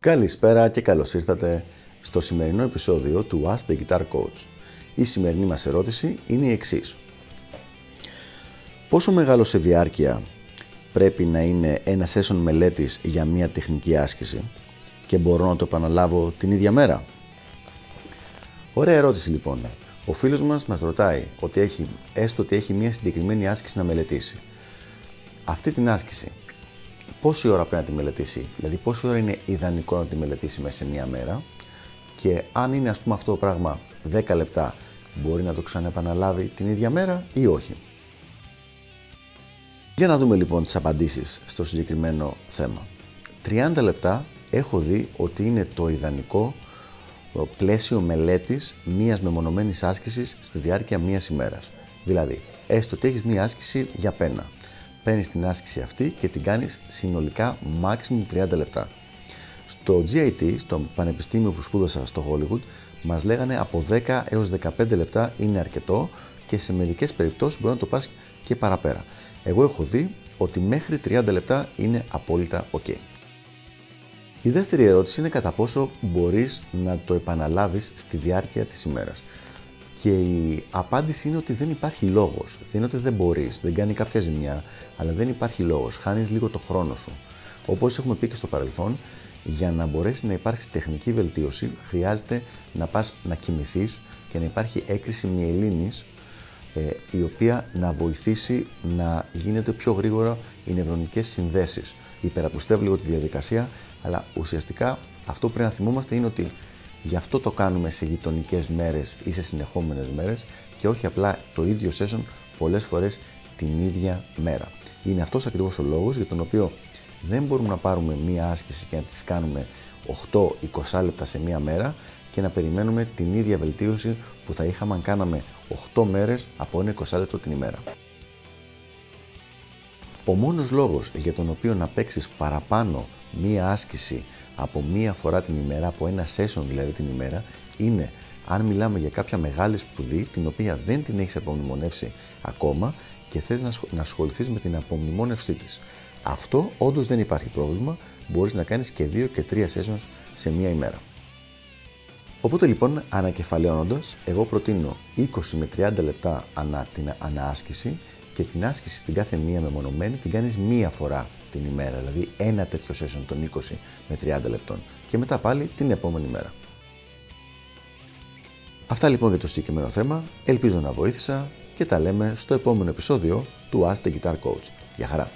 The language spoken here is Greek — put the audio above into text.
Καλησπέρα και καλώς ήρθατε στο σημερινό επεισόδιο του Ask the Guitar Coach. Η σημερινή μας ερώτηση είναι η εξής. Πόσο μεγάλο σε διάρκεια πρέπει να είναι ένας session μελέτης για μια τεχνική άσκηση και μπορώ να το επαναλάβω την ίδια μέρα; Ωραία ερώτηση λοιπόν. Ο φίλος μας μας ρωτάει ότι έχει, έστω ότι έχει μια συγκεκριμένη άσκηση να μελετήσει. Αυτή την άσκηση πόση ώρα πρέπει να τη μελετήσει, δηλαδή πόση ώρα είναι ιδανικό να τη μελετήσει μέσα σε μία μέρα; Και αν είναι ας πούμε αυτό το πράγμα 10 λεπτά μπορεί να το ξαναεπαναλάβει την ίδια μέρα ή όχι; Για να δούμε λοιπόν τις απαντήσεις στο συγκεκριμένο θέμα. 30 λεπτά έχω δει ότι είναι το ιδανικό πλαίσιο μελέτης μίας μεμονωμένης άσκησης στη διάρκεια μίας ημέρας. Δηλαδή, έστω ότι έχεις μία άσκηση για πένα παίρνεις την άσκηση αυτή και την κάνεις συνολικά maximum 30 λεπτά. Στο GIT, στο πανεπιστήμιο που σπούδασα στο Hollywood, μας λέγανε από 10 έως 15 λεπτά είναι αρκετό και σε μερικές περιπτώσεις μπορεί να το πάρει και παραπέρα. Εγώ έχω δει ότι μέχρι 30 λεπτά είναι απόλυτα ok. Η δεύτερη ερώτηση είναι κατά πόσο μπορείς να το επαναλάβεις στη διάρκεια της ημέρας. Και η απάντηση είναι ότι δεν υπάρχει λόγος. Δεν είναι ότι δεν μπορείς, δεν κάνει κάποια ζημιά, αλλά δεν υπάρχει λόγος. Χάνεις λίγο το χρόνο σου. Όπως έχουμε πει και στο παρελθόν, για να μπορέσει να υπάρξει τεχνική βελτίωση, χρειάζεται να πας να κοιμηθείς και να υπάρχει έκρηση μυελίνης ε, η οποία να βοηθήσει να γίνεται πιο γρήγορα οι νευρονικές συνδέσεις. Υπεραπουστεύει λίγο τη διαδικασία, αλλά ουσιαστικά αυτό που πρέπει να θυμόμαστε είναι ότι Γι' αυτό το κάνουμε σε γειτονικές μέρες ή σε συνεχόμενες μέρες και όχι απλά το ίδιο session πολλές φορές την ίδια μέρα. Είναι αυτός ακριβώς ο λόγος για τον οποίο δεν μπορούμε να πάρουμε μία άσκηση και να τις κάνουμε 8-20 λεπτά σε μία μέρα και να περιμένουμε την ίδια βελτίωση που θα είχαμε αν κάναμε 8 μέρες από ένα 20 λεπτό την ημέρα. Ο μόνος λόγος για τον οποίο να παίξεις παραπάνω μία άσκηση από μία φορά την ημέρα, από ένα session δηλαδή την ημέρα, είναι αν μιλάμε για κάποια μεγάλη σπουδή την οποία δεν την έχεις απομνημονεύσει ακόμα και θες να ασχοληθείς με την απομνημόνευσή της. Αυτό όντως δεν υπάρχει πρόβλημα, μπορείς να κάνεις και δύο και τρία sessions σε μία ημέρα. Οπότε λοιπόν, ανακεφαλαιώνοντας, εγώ προτείνω 20 με 30 λεπτά ανά την ανάσκηση και την άσκηση στην κάθε μία μεμονωμένη την κάνεις μία φορά την ημέρα, δηλαδή ένα τέτοιο session των 20 με 30 λεπτών και μετά πάλι την επόμενη μέρα. Αυτά λοιπόν για το συγκεκριμένο θέμα, ελπίζω να βοήθησα και τα λέμε στο επόμενο επεισόδιο του Ask the Guitar Coach. Γεια χαρά!